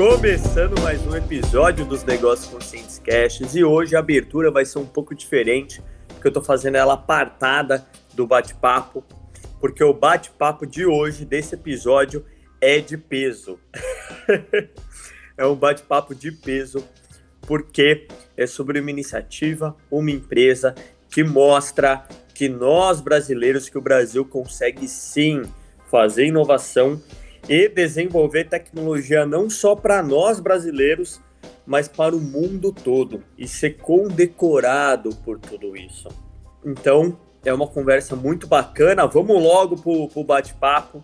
Começando mais um episódio dos Negócios Conscientes Caches e hoje a abertura vai ser um pouco diferente, porque eu tô fazendo ela apartada do bate-papo, porque o bate-papo de hoje, desse episódio, é de peso. é um bate-papo de peso, porque é sobre uma iniciativa, uma empresa que mostra que nós brasileiros, que o Brasil consegue sim fazer inovação e desenvolver tecnologia não só para nós brasileiros, mas para o mundo todo e ser condecorado por tudo isso. Então, é uma conversa muito bacana. Vamos logo para o bate-papo.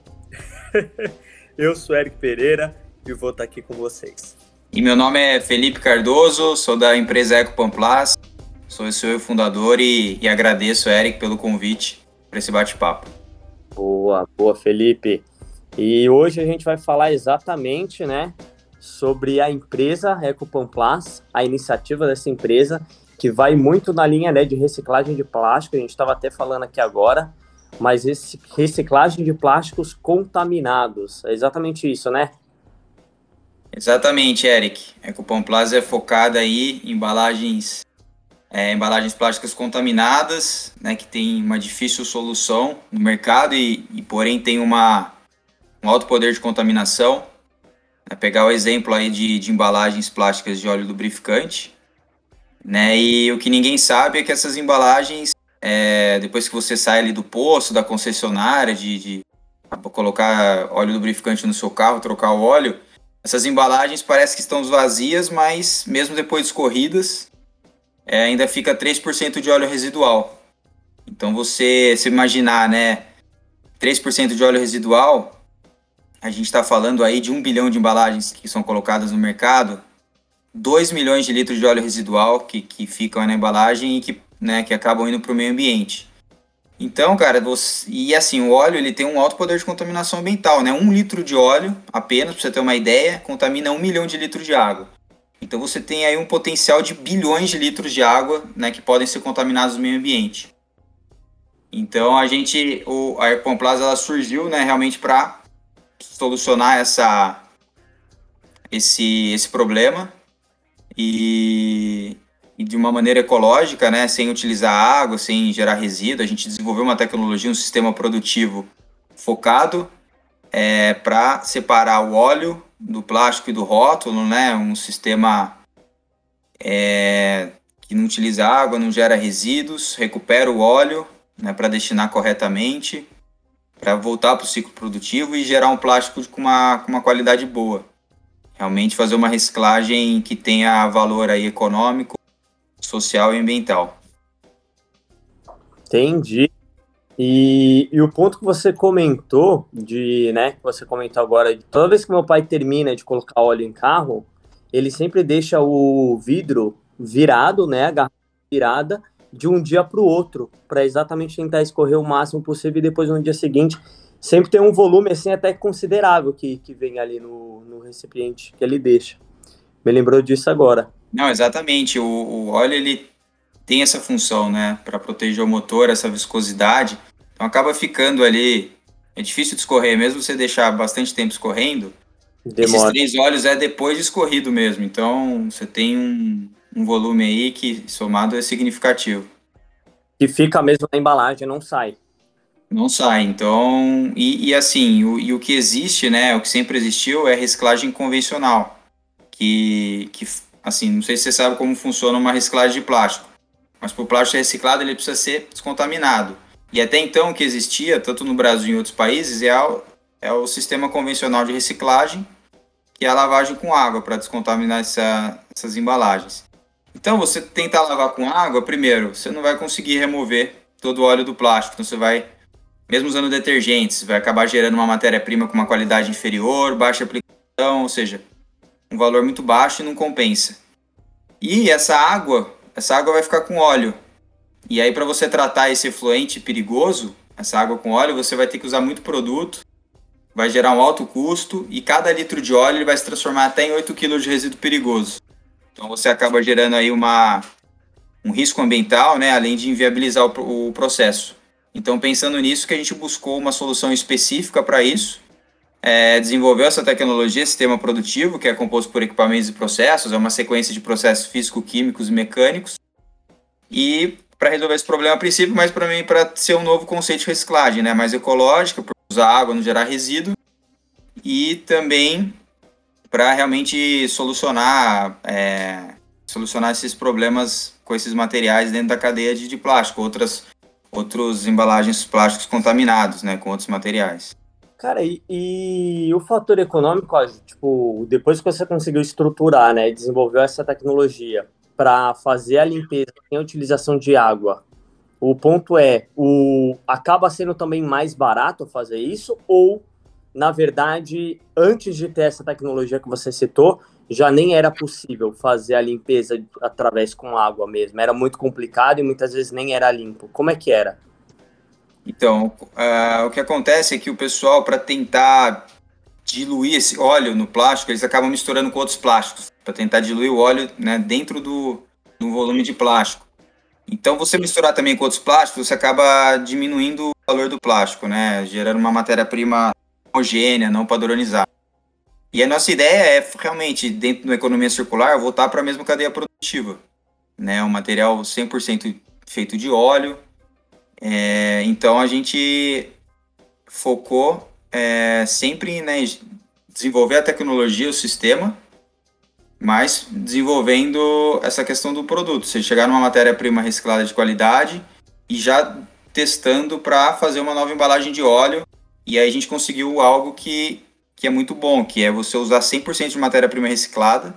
Eu sou Eric Pereira e vou estar aqui com vocês. E meu nome é Felipe Cardoso, sou da empresa Eco Pamplas, sou o seu fundador e, e agradeço, Eric, pelo convite para esse bate-papo. Boa, boa, Felipe. E hoje a gente vai falar exatamente, né, sobre a empresa Ecopamplas, a iniciativa dessa empresa, que vai muito na linha né, de reciclagem de plástico, a gente estava até falando aqui agora, mas reciclagem de plásticos contaminados, é exatamente isso, né? Exatamente, Eric. Ecopamplas é focada aí em embalagens é, embalagens plásticas contaminadas, né, que tem uma difícil solução no mercado e, e porém tem uma, um alto poder de contaminação. É pegar o exemplo aí de, de embalagens plásticas de óleo lubrificante, né, e o que ninguém sabe é que essas embalagens, é, depois que você sai ali do poço, da concessionária, de, de colocar óleo lubrificante no seu carro, trocar o óleo, essas embalagens parece que estão vazias, mas mesmo depois escorridas, é, ainda fica 3% de óleo residual. Então você se imaginar, né, 3% de óleo residual, a gente está falando aí de um bilhão de embalagens que são colocadas no mercado, 2 milhões de litros de óleo residual que, que ficam na embalagem e que, né, que acabam indo para o meio ambiente. Então, cara, você, e assim, o óleo ele tem um alto poder de contaminação ambiental, né? Um litro de óleo, apenas, para você ter uma ideia, contamina um milhão de litros de água. Então você tem aí um potencial de bilhões de litros de água né, que podem ser contaminados no meio ambiente. Então a gente, o, a Airpon Plaza ela surgiu né, realmente para solucionar essa, esse, esse problema e, e, de uma maneira ecológica, né, sem utilizar água, sem gerar resíduo. A gente desenvolveu uma tecnologia, um sistema produtivo focado é, para separar o óleo do plástico e do rótulo, né? Um sistema é, que não utiliza água, não gera resíduos, recupera o óleo né, para destinar corretamente, para voltar para o ciclo produtivo e gerar um plástico com uma, com uma qualidade boa. Realmente fazer uma reciclagem que tenha valor aí econômico, social e ambiental. Entendi. E, e, o ponto que você comentou, de, né, que você comentou agora, toda vez que meu pai termina de colocar óleo em carro, ele sempre deixa o vidro virado, né, a garrafa virada, de um dia para o outro, para exatamente tentar escorrer o máximo possível e depois no dia seguinte sempre tem um volume assim até considerável que, que vem ali no, no recipiente que ele deixa. Me lembrou disso agora. Não, exatamente. O, o óleo ele tem essa função, né, para proteger o motor, essa viscosidade. Então acaba ficando ali. É difícil de escorrer, mesmo você deixar bastante tempo escorrendo. Demora. Esses três óleos é depois de escorrido mesmo. Então você tem um, um volume aí que somado é significativo. Que fica mesmo na embalagem, não sai. Não sai, então. E, e assim, o, e o que existe, né? O que sempre existiu é reciclagem convencional. Que, que, assim, não sei se você sabe como funciona uma reciclagem de plástico. Mas para o plástico reciclado ele precisa ser descontaminado. E até então o que existia, tanto no Brasil e em outros países, é o, é o sistema convencional de reciclagem, que é a lavagem com água para descontaminar essa, essas embalagens. Então, você tentar lavar com água, primeiro, você não vai conseguir remover todo o óleo do plástico. Então, você vai, mesmo usando detergentes, vai acabar gerando uma matéria-prima com uma qualidade inferior, baixa aplicação, ou seja, um valor muito baixo e não compensa. E essa água, essa água vai ficar com óleo. E aí, para você tratar esse efluente perigoso, essa água com óleo, você vai ter que usar muito produto, vai gerar um alto custo e cada litro de óleo vai se transformar até em 8 kg de resíduo perigoso. Então você acaba gerando aí uma, um risco ambiental, né, além de inviabilizar o, o processo. Então, pensando nisso, que a gente buscou uma solução específica para isso, é, desenvolveu essa tecnologia, sistema produtivo, que é composto por equipamentos e processos, é uma sequência de processos físico-químicos e mecânicos. E para resolver esse problema a princípio, mas para mim para ser um novo conceito de reciclagem, né, mais ecológica, usar água, não gerar resíduo, e também para realmente solucionar é, solucionar esses problemas com esses materiais dentro da cadeia de, de plástico, outras outros embalagens plásticos contaminados, né, com outros materiais. Cara, e, e, o fator econômico, tipo, depois que você conseguiu estruturar, né, desenvolveu essa tecnologia para fazer a limpeza sem a utilização de água, o ponto é, o acaba sendo também mais barato fazer isso ou, na verdade, antes de ter essa tecnologia que você citou, já nem era possível fazer a limpeza através com água mesmo, era muito complicado e muitas vezes nem era limpo. Como é que era? Então, uh, o que acontece é que o pessoal, para tentar diluir esse óleo no plástico, eles acabam misturando com outros plásticos, para tentar diluir o óleo né, dentro do, do volume de plástico. Então, você misturar também com outros plásticos, você acaba diminuindo o valor do plástico, né, gerando uma matéria-prima homogênea, não padronizada. E a nossa ideia é realmente, dentro da economia circular, voltar para a mesma cadeia produtiva. Né, um material 100% feito de óleo, é, então a gente focou é, sempre em né, desenvolver a tecnologia, o sistema, mas desenvolvendo essa questão do produto. Você chegar numa matéria-prima reciclada de qualidade e já testando para fazer uma nova embalagem de óleo. E aí a gente conseguiu algo que, que é muito bom, que é você usar 100% de matéria-prima reciclada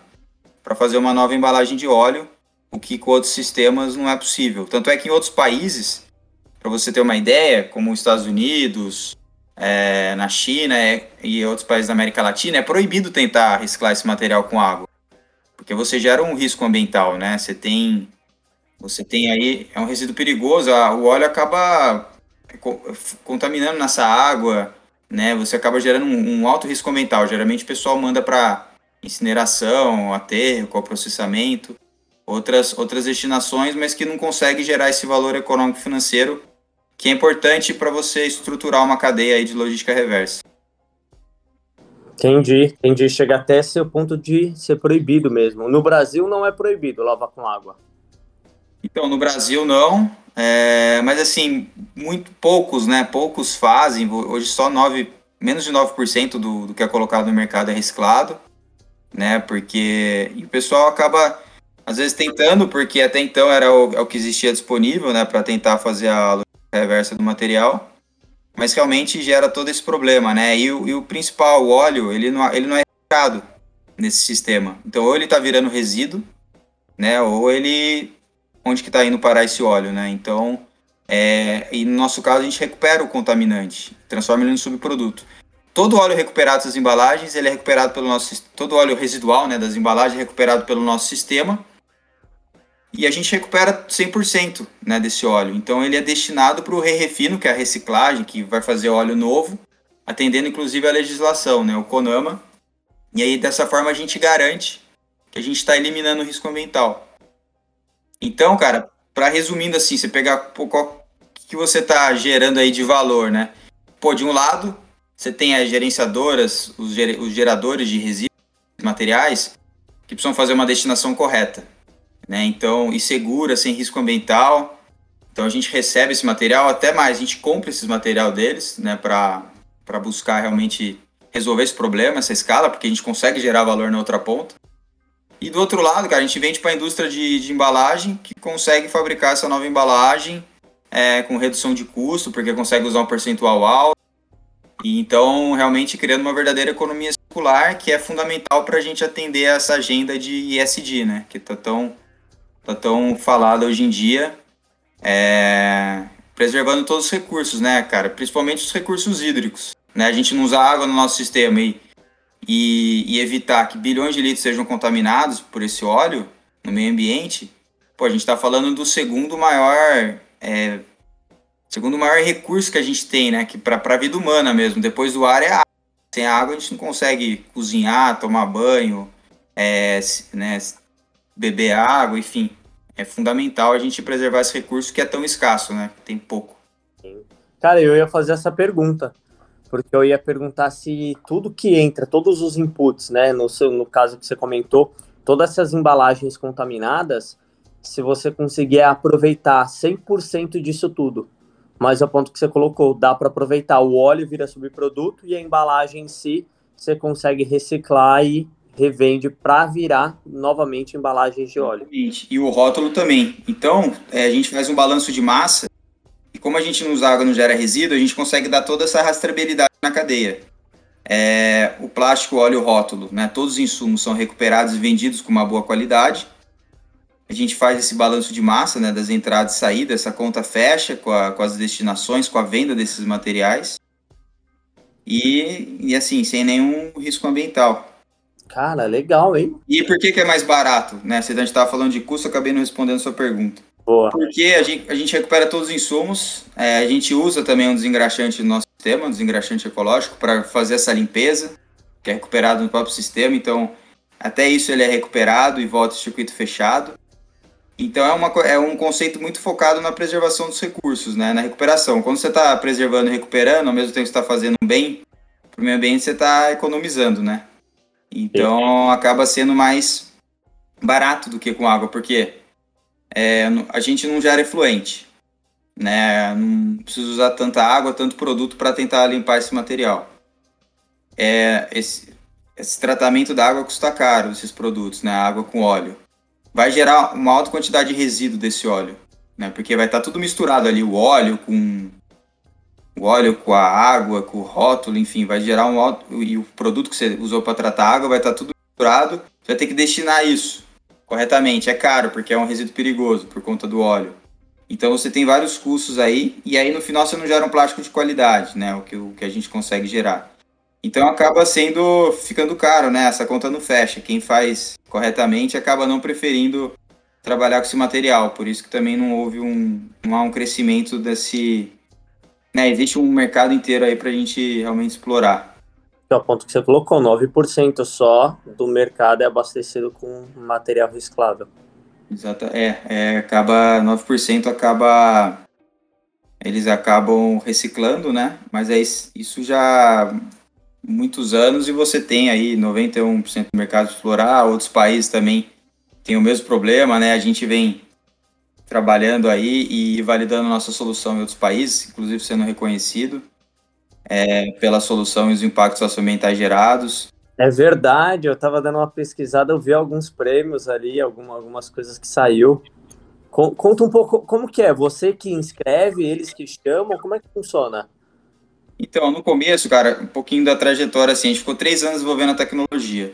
para fazer uma nova embalagem de óleo, o que com outros sistemas não é possível. Tanto é que em outros países para você ter uma ideia, como os Estados Unidos, é, na China é, e outros países da América Latina, é proibido tentar reciclar esse material com água, porque você gera um risco ambiental, né? Você tem, você tem aí é um resíduo perigoso, a, o óleo acaba contaminando nessa água, né? Você acaba gerando um, um alto risco ambiental. Geralmente o pessoal manda para incineração, aterro, processamento, outras outras destinações, mas que não consegue gerar esse valor econômico financeiro que é importante para você estruturar uma cadeia aí de logística reversa. Entendi, entendi. Chega até ser o ponto de ser proibido mesmo. No Brasil não é proibido lavar com água. Então, no Brasil não, é, mas assim, muito poucos, né? Poucos fazem. Hoje só 9, menos de 9% do, do que é colocado no mercado é reciclado, né? Porque o pessoal acaba às vezes tentando, porque até então era o, é o que existia disponível, né, para tentar fazer a reversa do material, mas realmente gera todo esse problema, né? E o, e o principal, o óleo, ele não, ele não é recuperado nesse sistema. Então, ou ele está virando resíduo, né? Ou ele. Onde que está indo parar esse óleo, né? Então, é, e no nosso caso, a gente recupera o contaminante, transforma ele em subproduto. Todo óleo recuperado das embalagens, ele é recuperado pelo nosso. Todo óleo residual né, das embalagens é recuperado pelo nosso sistema e a gente recupera 100% né, desse óleo. Então ele é destinado para o re-refino, que é a reciclagem, que vai fazer óleo novo, atendendo inclusive a legislação, né, o CONAMA. E aí dessa forma a gente garante que a gente está eliminando o risco ambiental. Então, cara, para resumindo assim, você pegar o que você está gerando aí de valor, né? Pô, de um lado, você tem as gerenciadoras, os, geradores de resíduos materiais, que precisam fazer uma destinação correta né? Então, e segura, sem risco ambiental. Então a gente recebe esse material, até mais, a gente compra esse material deles, né, para buscar realmente resolver esse problema, essa escala, porque a gente consegue gerar valor na outra ponta. E do outro lado, cara, a gente vende para a indústria de, de, embalagem, que consegue fabricar essa nova embalagem é, com redução de custo, porque consegue usar um percentual alto. E então, realmente criando uma verdadeira economia circular, que é fundamental para a gente atender essa agenda de ESG, né, que está tão tá tão falada hoje em dia, é, preservando todos os recursos, né, cara? Principalmente os recursos hídricos. Né? A gente não usa água no nosso sistema e, e, e, evitar que bilhões de litros sejam contaminados por esse óleo no meio ambiente. Pô, a gente está falando do segundo maior é, segundo maior recurso que a gente tem, né? Que para a vida humana mesmo. Depois do ar é a água. Sem água a gente não consegue cozinhar, tomar banho, é, né, beber água, enfim. É fundamental a gente preservar esse recurso que é tão escasso, né? Tem pouco. Cara, eu ia fazer essa pergunta. Porque eu ia perguntar se tudo que entra, todos os inputs, né, no, seu, no caso que você comentou, todas essas embalagens contaminadas, se você conseguir aproveitar 100% disso tudo. Mas é o ponto que você colocou, dá para aproveitar o óleo vira subproduto e a embalagem em si você consegue reciclar e revende para virar novamente embalagens de óleo. E o rótulo também. Então, é, a gente faz um balanço de massa e como a gente não usa água, não gera resíduo, a gente consegue dar toda essa rastreabilidade na cadeia. É, o plástico, o óleo, o rótulo, né? Todos os insumos são recuperados e vendidos com uma boa qualidade. A gente faz esse balanço de massa, né? Das entradas e saídas, essa conta fecha com, a, com as destinações, com a venda desses materiais. E, e assim, sem nenhum risco ambiental. Cara, legal, hein? E por que, que é mais barato? Né? Se a gente estava falando de custo, eu acabei não respondendo a sua pergunta. Boa. Porque a gente, a gente recupera todos os insumos, é, a gente usa também um desengraxante no nosso sistema, um desengraxante ecológico, para fazer essa limpeza, que é recuperado no próprio sistema. Então, até isso ele é recuperado e volta ao circuito fechado. Então, é, uma, é um conceito muito focado na preservação dos recursos, né? na recuperação. Quando você está preservando e recuperando, ao mesmo tempo que você está fazendo um bem para o meio ambiente, você está economizando, né? Então, acaba sendo mais barato do que com água, porque é, a gente não gera efluente, né? Não precisa usar tanta água, tanto produto para tentar limpar esse material. É, esse, esse tratamento da água custa caro, esses produtos, né? Água com óleo. Vai gerar uma alta quantidade de resíduo desse óleo, né? Porque vai estar tá tudo misturado ali, o óleo com o óleo com a água, com o rótulo, enfim, vai gerar um alto, e o produto que você usou para tratar a água vai estar tá tudo misturado. Você vai ter que destinar isso corretamente. É caro, porque é um resíduo perigoso por conta do óleo. Então você tem vários custos aí, e aí no final você não gera um plástico de qualidade, né? O que, o que a gente consegue gerar. Então acaba sendo ficando caro, né? Essa conta não fecha. Quem faz corretamente acaba não preferindo trabalhar com esse material. Por isso que também não houve um, não há um crescimento desse. Né? Existe um mercado inteiro aí para a gente realmente explorar o ponto que você colocou, 9% só do mercado é abastecido com material reciclável. Exato, é, é acaba 9% acaba eles acabam reciclando, né? Mas é isso já muitos anos e você tem aí 91% do mercado explorar, outros países também têm o mesmo problema, né? A gente vem trabalhando aí e validando nossa solução em outros países, inclusive sendo reconhecido é, pela solução e os impactos socioambientais gerados. É verdade, eu estava dando uma pesquisada, eu vi alguns prêmios ali, alguma, algumas coisas que saiu. Conta um pouco como que é, você que inscreve, eles que chamam, como é que funciona? Então, no começo, cara, um pouquinho da trajetória, assim, a gente ficou três anos desenvolvendo a tecnologia,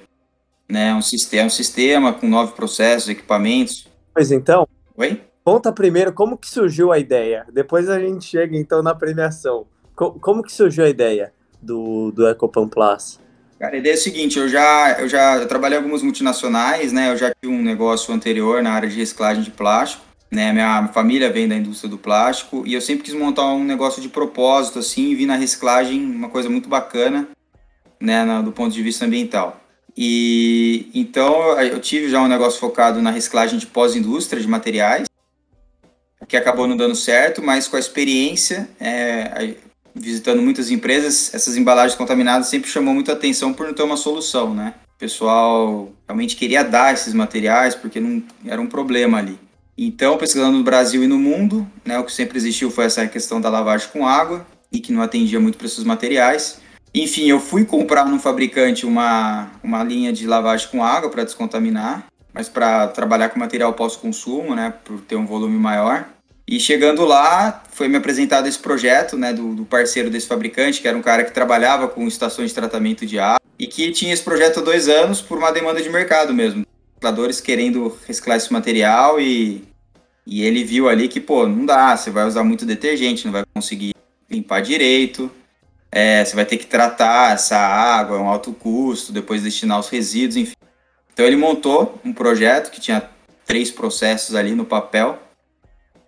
né, um sistema, um sistema com nove processos, equipamentos. Pois então, Oi? conta primeiro como que surgiu a ideia, depois a gente chega então na premiação. Como que surgiu a ideia do, do Ecopan Plus? Cara, a ideia é a seguinte, eu já, eu já eu trabalhei em algumas multinacionais, né? Eu já tive um negócio anterior na área de reciclagem de plástico, né? Minha família vem da indústria do plástico e eu sempre quis montar um negócio de propósito, assim, e vi na reciclagem uma coisa muito bacana, né? do ponto de vista ambiental. E então eu tive já um negócio focado na reciclagem de pós-indústria de materiais, que acabou não dando certo, mas com a experiência, é, visitando muitas empresas, essas embalagens contaminadas sempre chamou muita atenção por não ter uma solução, né? O pessoal realmente queria dar esses materiais porque não era um problema ali. Então, pesquisando no Brasil e no mundo, né, o que sempre existiu foi essa questão da lavagem com água e que não atendia muito para esses materiais. Enfim, eu fui comprar num fabricante uma, uma linha de lavagem com água para descontaminar, mas para trabalhar com material pós-consumo, né, por ter um volume maior. E chegando lá, foi me apresentado esse projeto, né, do, do, parceiro desse fabricante, que era um cara que trabalhava com estações de tratamento de água e que tinha esse projeto há dois anos por uma demanda de mercado mesmo. Recicladores querendo reciclar esse material e, e ele viu ali que, pô, não dá, você vai usar muito detergente, não vai conseguir limpar direito, é, você vai ter que tratar essa água, é um alto custo, depois destinar os resíduos, enfim. Então ele montou um projeto que tinha três processos ali no papel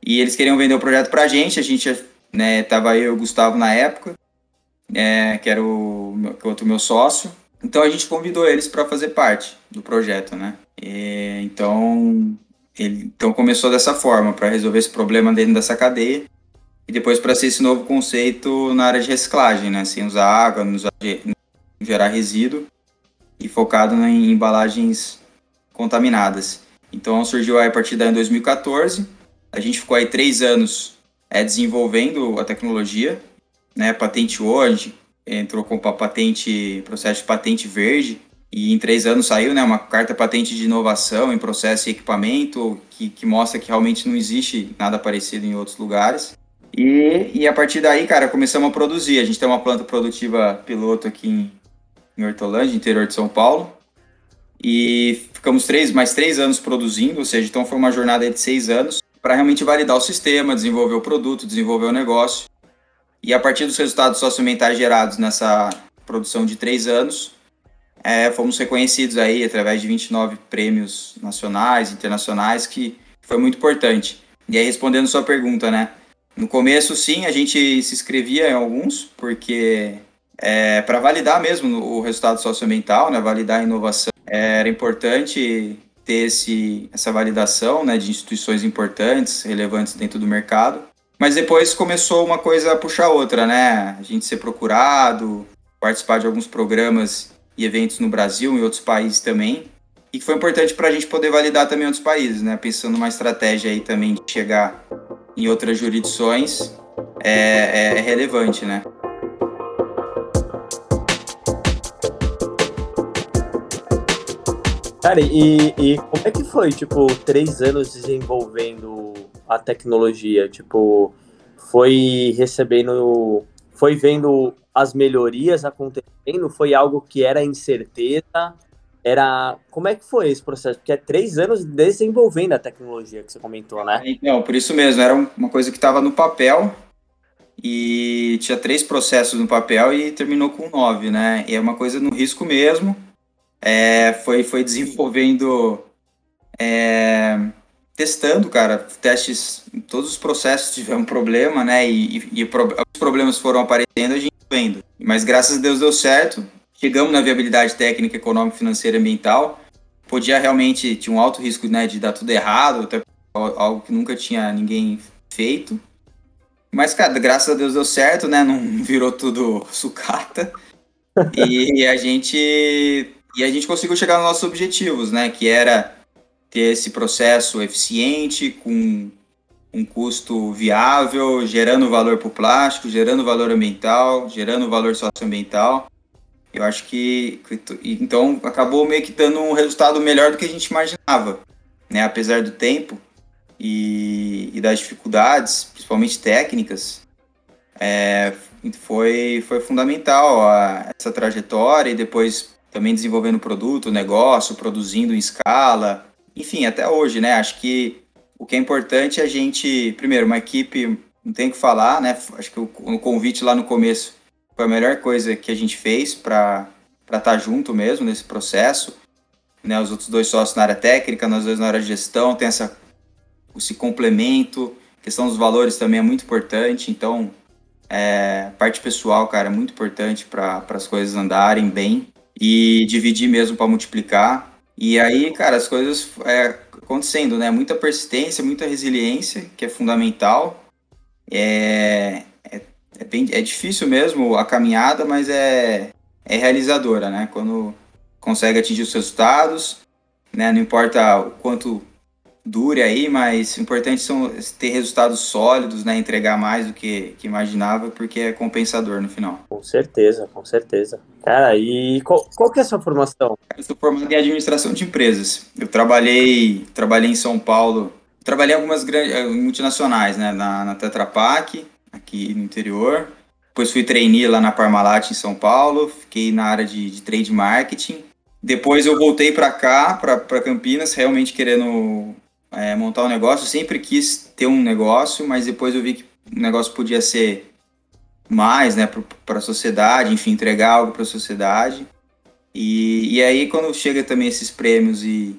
e eles queriam vender o projeto pra gente, a gente, né, tava eu e o Gustavo na época, é, que era o meu, outro meu sócio. Então a gente convidou eles para fazer parte do projeto, né? E, então, ele, então começou dessa forma, para resolver esse problema dentro dessa cadeia. e depois para ser esse novo conceito na área de reciclagem, né? Sem usar água, não gerar resíduo e focado em embalagens contaminadas. Então surgiu aí a partir daí em 2014. A gente ficou aí três anos é, desenvolvendo a tecnologia, né? Patenteou, a gente entrou com a patente, processo de patente verde, e em três anos saiu né, uma carta patente de inovação em processo e equipamento que, que mostra que realmente não existe nada parecido em outros lugares. E, e a partir daí, cara, começamos a produzir. A gente tem uma planta produtiva piloto aqui em, em Hortolândia, interior de São Paulo. E ficamos três, mais três anos produzindo, ou seja, então foi uma jornada de seis anos para realmente validar o sistema, desenvolver o produto, desenvolver o negócio. E a partir dos resultados socioambientais gerados nessa produção de três anos, é, fomos reconhecidos aí através de 29 prêmios nacionais, internacionais, que foi muito importante. E aí, respondendo sua pergunta, né? No começo, sim, a gente se inscrevia em alguns, porque é, para validar mesmo o resultado socioambiental, né, validar a inovação, era importante ter esse, essa validação né, de instituições importantes, relevantes dentro do mercado. Mas depois começou uma coisa a puxar outra, né? A gente ser procurado, participar de alguns programas e eventos no Brasil e outros países também. E que foi importante para a gente poder validar também outros países, né? Pensando numa estratégia aí também de chegar em outras jurisdições, é, é relevante, né? Cara, e, e como é que foi, tipo, três anos desenvolvendo a tecnologia? Tipo, foi recebendo, foi vendo as melhorias acontecendo? Foi algo que era incerteza? Era. Como é que foi esse processo? Porque é três anos desenvolvendo a tecnologia que você comentou, né? Não, por isso mesmo, era uma coisa que estava no papel e tinha três processos no papel e terminou com nove, né? E é uma coisa no risco mesmo. É, foi, foi desenvolvendo. É, testando, cara, testes, todos os processos tiveram problema, né? E, e, e os problemas foram aparecendo, a gente vendo. Mas graças a Deus deu certo. Chegamos na viabilidade técnica, econômica, financeira ambiental. Podia realmente, tinha um alto risco né, de dar tudo errado, até algo que nunca tinha ninguém feito. Mas, cara, graças a Deus deu certo, né? Não virou tudo sucata. e a gente e a gente conseguiu chegar nos nossos objetivos, né? Que era ter esse processo eficiente, com um custo viável, gerando valor para o plástico, gerando valor ambiental, gerando valor socioambiental. Eu acho que então acabou meio que dando um resultado melhor do que a gente imaginava, né? Apesar do tempo e, e das dificuldades, principalmente técnicas, é, foi foi fundamental a, essa trajetória e depois também desenvolvendo produto, negócio, produzindo em escala, enfim, até hoje, né? Acho que o que é importante é a gente, primeiro, uma equipe, não tem que falar, né? Acho que o, o convite lá no começo foi a melhor coisa que a gente fez para estar tá junto mesmo nesse processo. Né? Os outros dois sócios na área técnica, nós dois na área de gestão, tem essa, esse complemento. A questão dos valores também é muito importante, então, é, parte pessoal, cara, é muito importante para as coisas andarem bem e dividir mesmo para multiplicar. E aí, cara, as coisas é, acontecendo, né? Muita persistência, muita resiliência, que é fundamental. É, é, é, bem, é difícil mesmo a caminhada, mas é, é realizadora, né? Quando consegue atingir os resultados, né? Não importa o quanto dure aí, mas o importante são ter resultados sólidos, né? Entregar mais do que, que imaginava, porque é compensador no final. Com certeza, com certeza. Cara, e qual, qual que é a sua formação? Eu sou formado em administração de empresas. Eu trabalhei, trabalhei em São Paulo, trabalhei em algumas grandes eh, multinacionais, né? Na, na Tetra Pak, aqui no interior. Depois fui trainee lá na Parmalat em São Paulo, fiquei na área de, de trade marketing. Depois eu voltei para cá, para Campinas, realmente querendo é, montar um negócio. Eu sempre quis ter um negócio, mas depois eu vi que o negócio podia ser mais, né, para a sociedade, enfim, entregar algo para a sociedade. E, e aí quando chega também esses prêmios e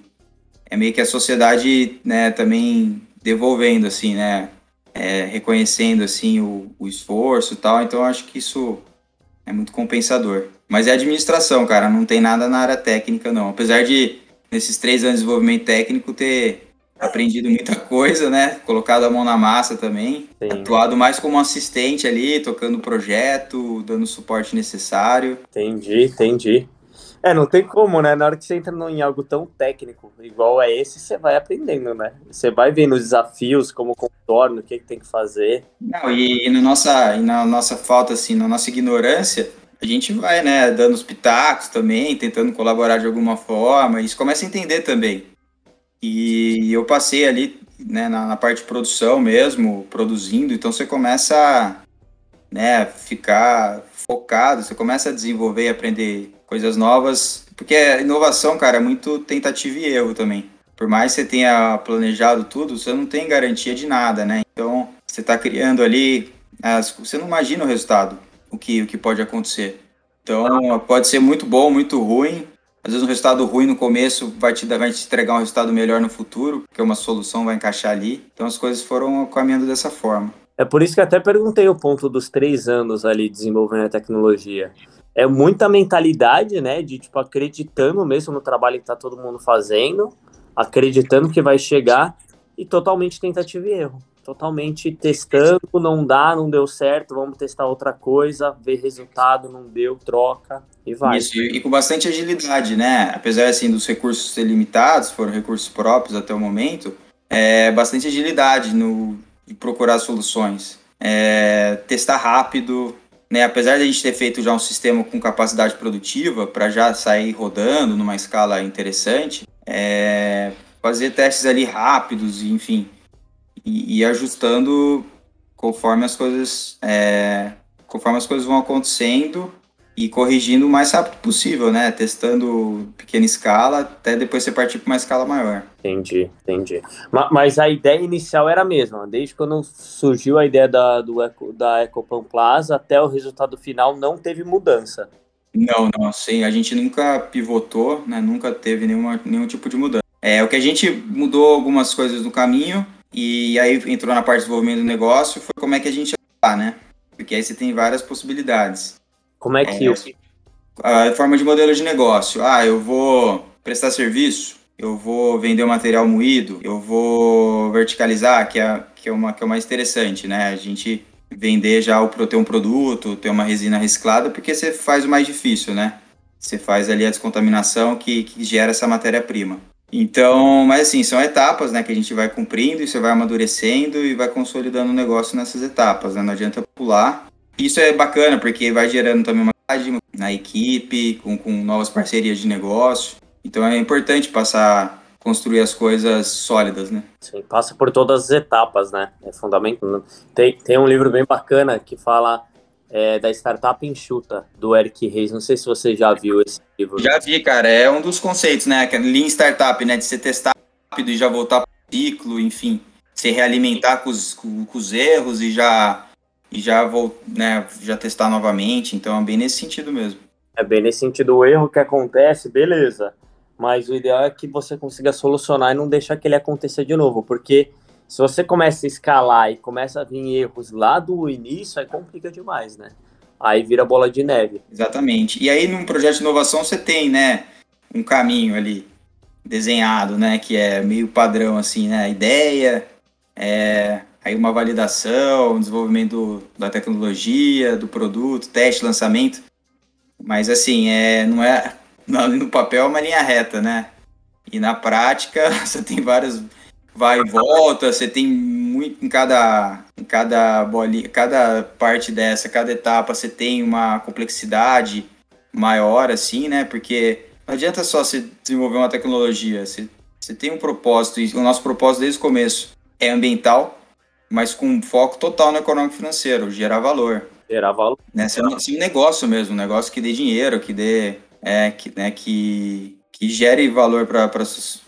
é meio que a sociedade, né, também devolvendo assim, né, é, reconhecendo assim o, o esforço e tal. Então acho que isso é muito compensador. Mas é administração, cara, não tem nada na área técnica não. Apesar de nesses três anos de desenvolvimento técnico ter aprendido muita coisa, né? Colocado a mão na massa também. Sim. Atuado mais como assistente ali, tocando o projeto, dando o suporte necessário. Entendi, entendi. É, não tem como, né? Na hora que você entra em algo tão técnico, igual é esse, você vai aprendendo, né? Você vai vendo os desafios, como contorno, o que, que tem que fazer. Não, e, e, no nossa, e na nossa falta, assim, na nossa ignorância, a gente vai, né, dando os pitacos também, tentando colaborar de alguma forma, e isso começa a entender também. E eu passei ali, né, na, na parte de produção mesmo, produzindo, então você começa a né, ficar focado, você começa a desenvolver e aprender coisas novas, porque a inovação, cara, é muito tentativa e erro também. Por mais que você tenha planejado tudo, você não tem garantia de nada, né? Então, você está criando ali, você não imagina o resultado, o que, o que pode acontecer. Então, pode ser muito bom, muito ruim. Às vezes um resultado ruim no começo vai te, vai te entregar um resultado melhor no futuro, porque uma solução vai encaixar ali. Então, as coisas foram caminhando dessa forma. É por isso que até perguntei o ponto dos três anos ali desenvolvendo a tecnologia é muita mentalidade, né, de tipo acreditando mesmo no trabalho que tá todo mundo fazendo, acreditando que vai chegar e totalmente tentativa e erro. Totalmente testando, não dá, não deu certo, vamos testar outra coisa, ver resultado, não deu, troca e vai. Isso, e com bastante agilidade, né? Apesar assim dos recursos ser limitados, foram recursos próprios até o momento, é bastante agilidade no de procurar soluções. É, testar rápido, né, apesar de a gente ter feito já um sistema com capacidade produtiva para já sair rodando numa escala interessante, é, fazer testes ali rápidos, enfim, e, e ajustando conforme as coisas é, conforme as coisas vão acontecendo e corrigindo o mais rápido possível, né? Testando pequena escala até depois você partir para uma escala maior. Entendi, entendi. Mas a ideia inicial era a mesma, desde quando surgiu a ideia da, do Eco, da Ecopan Plaza até o resultado final não teve mudança. Não, não, sim, a gente nunca pivotou, né? Nunca teve nenhuma, nenhum tipo de mudança. É, o que a gente mudou algumas coisas no caminho e aí entrou na parte de desenvolvimento do negócio foi como é que a gente ia né? Porque aí você tem várias possibilidades. Como é que. É, a forma de modelo de negócio. Ah, eu vou prestar serviço, eu vou vender o material moído, eu vou verticalizar, que é, que é, uma, que é o mais interessante, né? A gente vender já o ter um produto, ter uma resina reciclada, porque você faz o mais difícil, né? Você faz ali a descontaminação que, que gera essa matéria-prima. Então, mas assim, são etapas, né, que a gente vai cumprindo e você vai amadurecendo e vai consolidando o negócio nessas etapas, né? Não adianta pular isso é bacana, porque vai gerando também uma na equipe, com, com novas parcerias de negócio. Então é importante passar, construir as coisas sólidas, né? Sim, passa por todas as etapas, né? É fundamental. Né? Tem, tem um livro bem bacana que fala é, da startup enxuta, do Eric Reis. Não sei se você já viu esse livro. Já vi, cara. É um dos conceitos, né? Lean Startup, né? De você testar rápido e já voltar para o ciclo, enfim. Se realimentar com os, com, com os erros e já e já vou, né, já testar novamente. Então é bem nesse sentido mesmo. É bem nesse sentido. O erro que acontece, beleza. Mas o ideal é que você consiga solucionar e não deixar que ele aconteça de novo, porque se você começa a escalar e começa a vir erros lá do início, aí complica demais, né? Aí vira bola de neve. Exatamente. E aí num projeto de inovação você tem, né, um caminho ali desenhado, né, que é meio padrão assim, né, ideia, é, aí uma validação, desenvolvimento da tecnologia, do produto, teste, lançamento. Mas assim, é, não é no papel é uma linha reta, né? E na prática você tem várias vai e volta, você tem muito em cada em cada bolinha, cada parte dessa, cada etapa você tem uma complexidade maior assim, né? Porque não adianta só você desenvolver uma tecnologia, você, você tem um propósito e o nosso propósito desde o começo é ambiental, mas com foco total no econômico financeiro, gerar valor. Gerar valor. Né? Ser, um, ser um negócio mesmo, um negócio que dê dinheiro, que dê. É, que, né, que, que gere valor para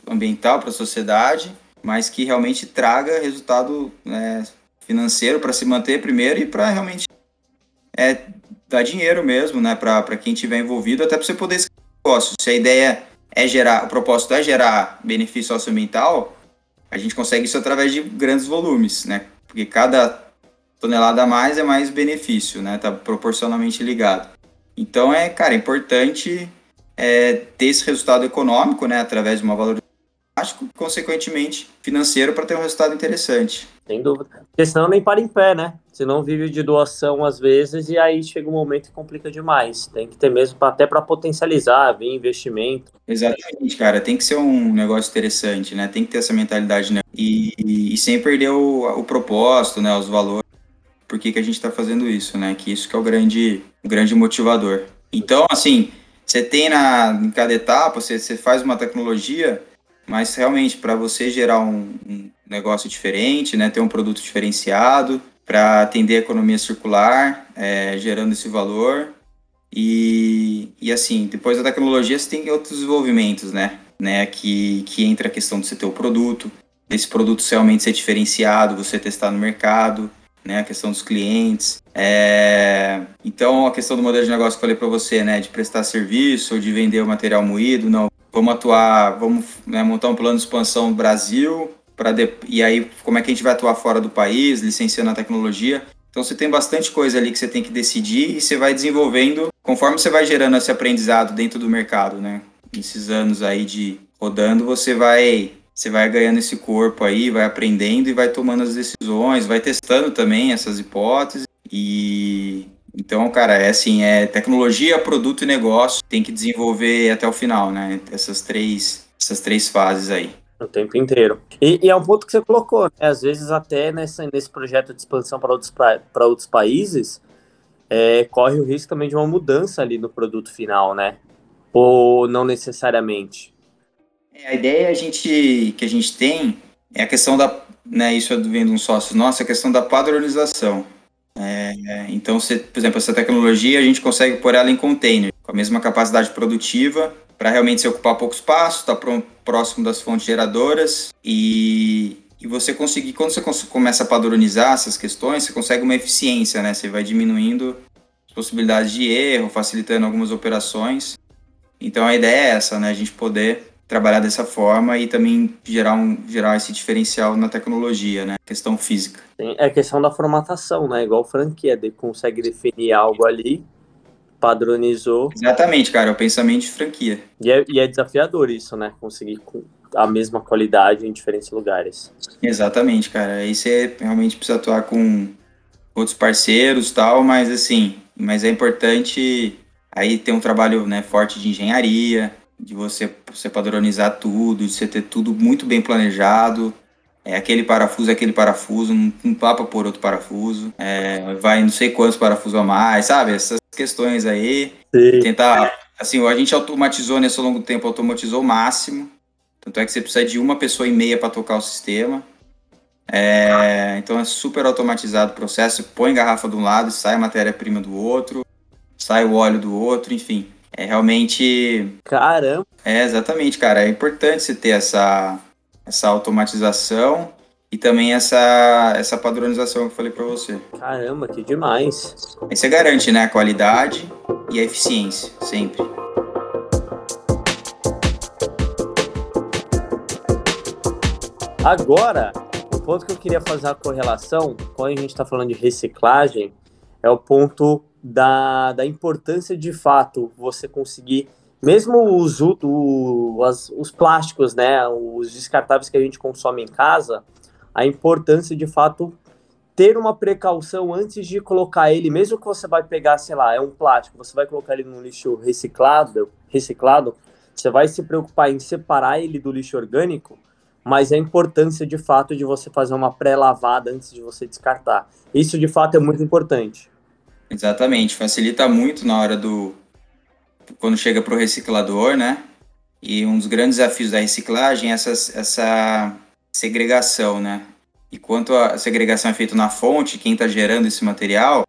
ambiental, para a sociedade, mas que realmente traga resultado né, financeiro para se manter primeiro e para realmente é, dar dinheiro mesmo, né, para quem estiver envolvido, até para você poder escalar negócio. Se a ideia é gerar, o propósito é gerar benefício socioambiental, a gente consegue isso através de grandes volumes, né? Porque cada tonelada a mais é mais benefício, né? Tá proporcionalmente ligado. Então é, cara, é importante é, ter esse resultado econômico, né? Através de uma valorização plástico, consequentemente financeiro para ter um resultado interessante. Sem dúvida. Porque senão nem para em pé, né? Você não vive de doação às vezes e aí chega um momento que complica demais. Tem que ter mesmo até para potencializar, vir investimento. Exatamente, cara. Tem que ser um negócio interessante, né? Tem que ter essa mentalidade, né? E, e, e sem perder o, o propósito, né? Os valores. Por que, que a gente está fazendo isso, né? Que isso que é o grande, o grande motivador. Então, assim, você tem na, em cada etapa, você, você faz uma tecnologia, mas realmente para você gerar um, um, negócio diferente, né, ter um produto diferenciado, para atender a economia circular, é, gerando esse valor. E, e assim, depois da tecnologia você tem outros desenvolvimentos, né? né que, que entra a questão de você ter o produto, desse produto realmente ser diferenciado, você testar no mercado, né? A questão dos clientes. É... Então, a questão do modelo de negócio que eu falei para você, né? De prestar serviço ou de vender o material moído, não. Vamos atuar, vamos né, montar um plano de expansão no Brasil, para de... e aí como é que a gente vai atuar fora do país, licenciando a tecnologia. Então você tem bastante coisa ali que você tem que decidir e você vai desenvolvendo conforme você vai gerando esse aprendizado dentro do mercado, né? Esses anos aí de rodando, você vai você vai ganhando esse corpo aí, vai aprendendo e vai tomando as decisões, vai testando também essas hipóteses e então, cara, é assim, é tecnologia, produto e negócio, tem que desenvolver até o final, né? Essas três, essas três fases aí. O tempo inteiro. E, e é um ponto que você colocou, né? Às vezes até nessa, nesse projeto de expansão para outros, para outros países, é, corre o risco também de uma mudança ali no produto final, né? Ou não necessariamente. É, a ideia a gente, que a gente tem é a questão da, né, isso vem de um sócio nosso, a questão da padronização. É, então, se, por exemplo, essa tecnologia a gente consegue pôr ela em container, com a mesma capacidade produtiva, para realmente se ocupar pouco espaço, estar tá próximo das fontes geradoras e, e você conseguir, quando você começa a padronizar essas questões, você consegue uma eficiência, né? Você vai diminuindo as possibilidades de erro, facilitando algumas operações. Então a ideia é essa, né? A gente poder trabalhar dessa forma e também gerar, um, gerar esse diferencial na tecnologia, né? Questão física. É questão da formatação, né? Igual franquia, de, consegue definir algo ali, padronizou. Exatamente, cara, é o pensamento de franquia. E é, e é desafiador isso, né? Conseguir a mesma qualidade em diferentes lugares. Exatamente, cara. Aí você realmente precisa atuar com outros parceiros tal, mas assim, mas é importante aí ter um trabalho né, forte de engenharia, de você, você padronizar tudo, de você ter tudo muito bem planejado. É, aquele parafuso é aquele parafuso, não, não papa por outro parafuso. É, vai não sei quantos parafusos a mais, sabe? Essas questões aí. Sim. Tentar. Assim, a gente automatizou nesse longo tempo, automatizou o máximo. Tanto é que você precisa de uma pessoa e meia para tocar o sistema. É, então é super automatizado o processo. Põe garrafa de um lado, sai matéria-prima do outro, sai o óleo do outro, enfim. É realmente. Caramba! É, exatamente, cara. É importante você ter essa, essa automatização e também essa, essa padronização que eu falei para você. Caramba, que demais! Aí você garante, né, a qualidade e a eficiência, sempre. Agora, o ponto que eu queria fazer a correlação, quando a gente está falando de reciclagem, é o ponto da, da importância de fato você conseguir, mesmo os, o, as, os plásticos, né, os descartáveis que a gente consome em casa, a importância de fato ter uma precaução antes de colocar ele, mesmo que você vai pegar, sei lá, é um plástico, você vai colocar ele no lixo reciclado, reciclado, você vai se preocupar em separar ele do lixo orgânico, mas a importância de fato de você fazer uma pré-lavada antes de você descartar. Isso de fato é muito importante. Exatamente, facilita muito na hora do. quando chega para o reciclador, né? E um dos grandes desafios da reciclagem é essa, essa segregação, né? E quanto a segregação é feita na fonte, quem está gerando esse material,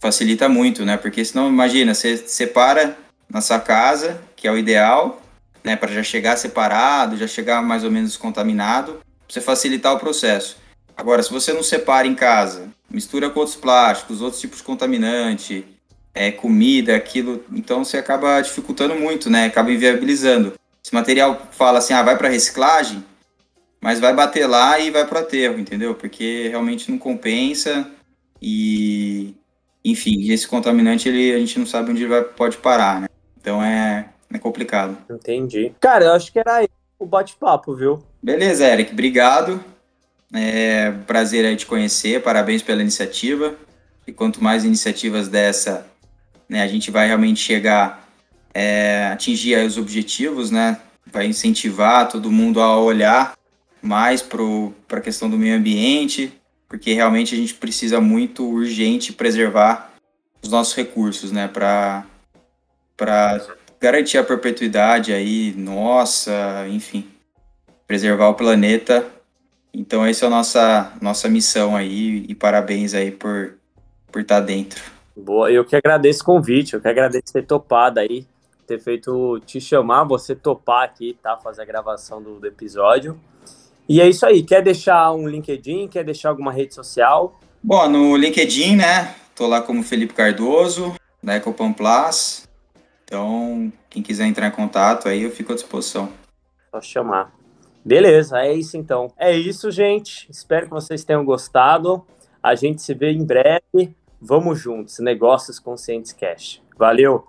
facilita muito, né? Porque senão, imagina, você separa na sua casa, que é o ideal, né? Para já chegar separado, já chegar mais ou menos contaminado, você facilitar o processo. Agora, se você não separa em casa, mistura com outros plásticos, outros tipos de contaminante, é, comida, aquilo, então você acaba dificultando muito, né? Acaba inviabilizando. Esse material fala assim, ah, vai para reciclagem, mas vai bater lá e vai para aterro, entendeu? Porque realmente não compensa e, enfim, esse contaminante ele a gente não sabe onde ele vai, pode parar, né? Então é, é complicado. Entendi. Cara, eu acho que era o bate-papo, viu? Beleza, Eric, obrigado. É prazer aí te conhecer, parabéns pela iniciativa. E quanto mais iniciativas dessa, né, a gente vai realmente chegar é, atingir os objetivos, né? Vai incentivar todo mundo a olhar mais para a questão do meio ambiente, porque realmente a gente precisa muito urgente preservar os nossos recursos, né? Para garantir a perpetuidade aí, nossa, enfim, preservar o planeta. Então essa é a nossa, nossa missão aí e parabéns aí por, por estar tá dentro. Boa, eu que agradeço o convite, eu que agradeço ter topado aí, ter feito, te chamar, você topar aqui, tá, fazer a gravação do, do episódio. E é isso aí, quer deixar um LinkedIn, quer deixar alguma rede social? Bom, no LinkedIn, né, tô lá como Felipe Cardoso, da Ecopan Plus, então, quem quiser entrar em contato aí, eu fico à disposição. Só chamar. Beleza, é isso então. É isso, gente. Espero que vocês tenham gostado. A gente se vê em breve. Vamos juntos. Negócios Conscientes Cash. Valeu!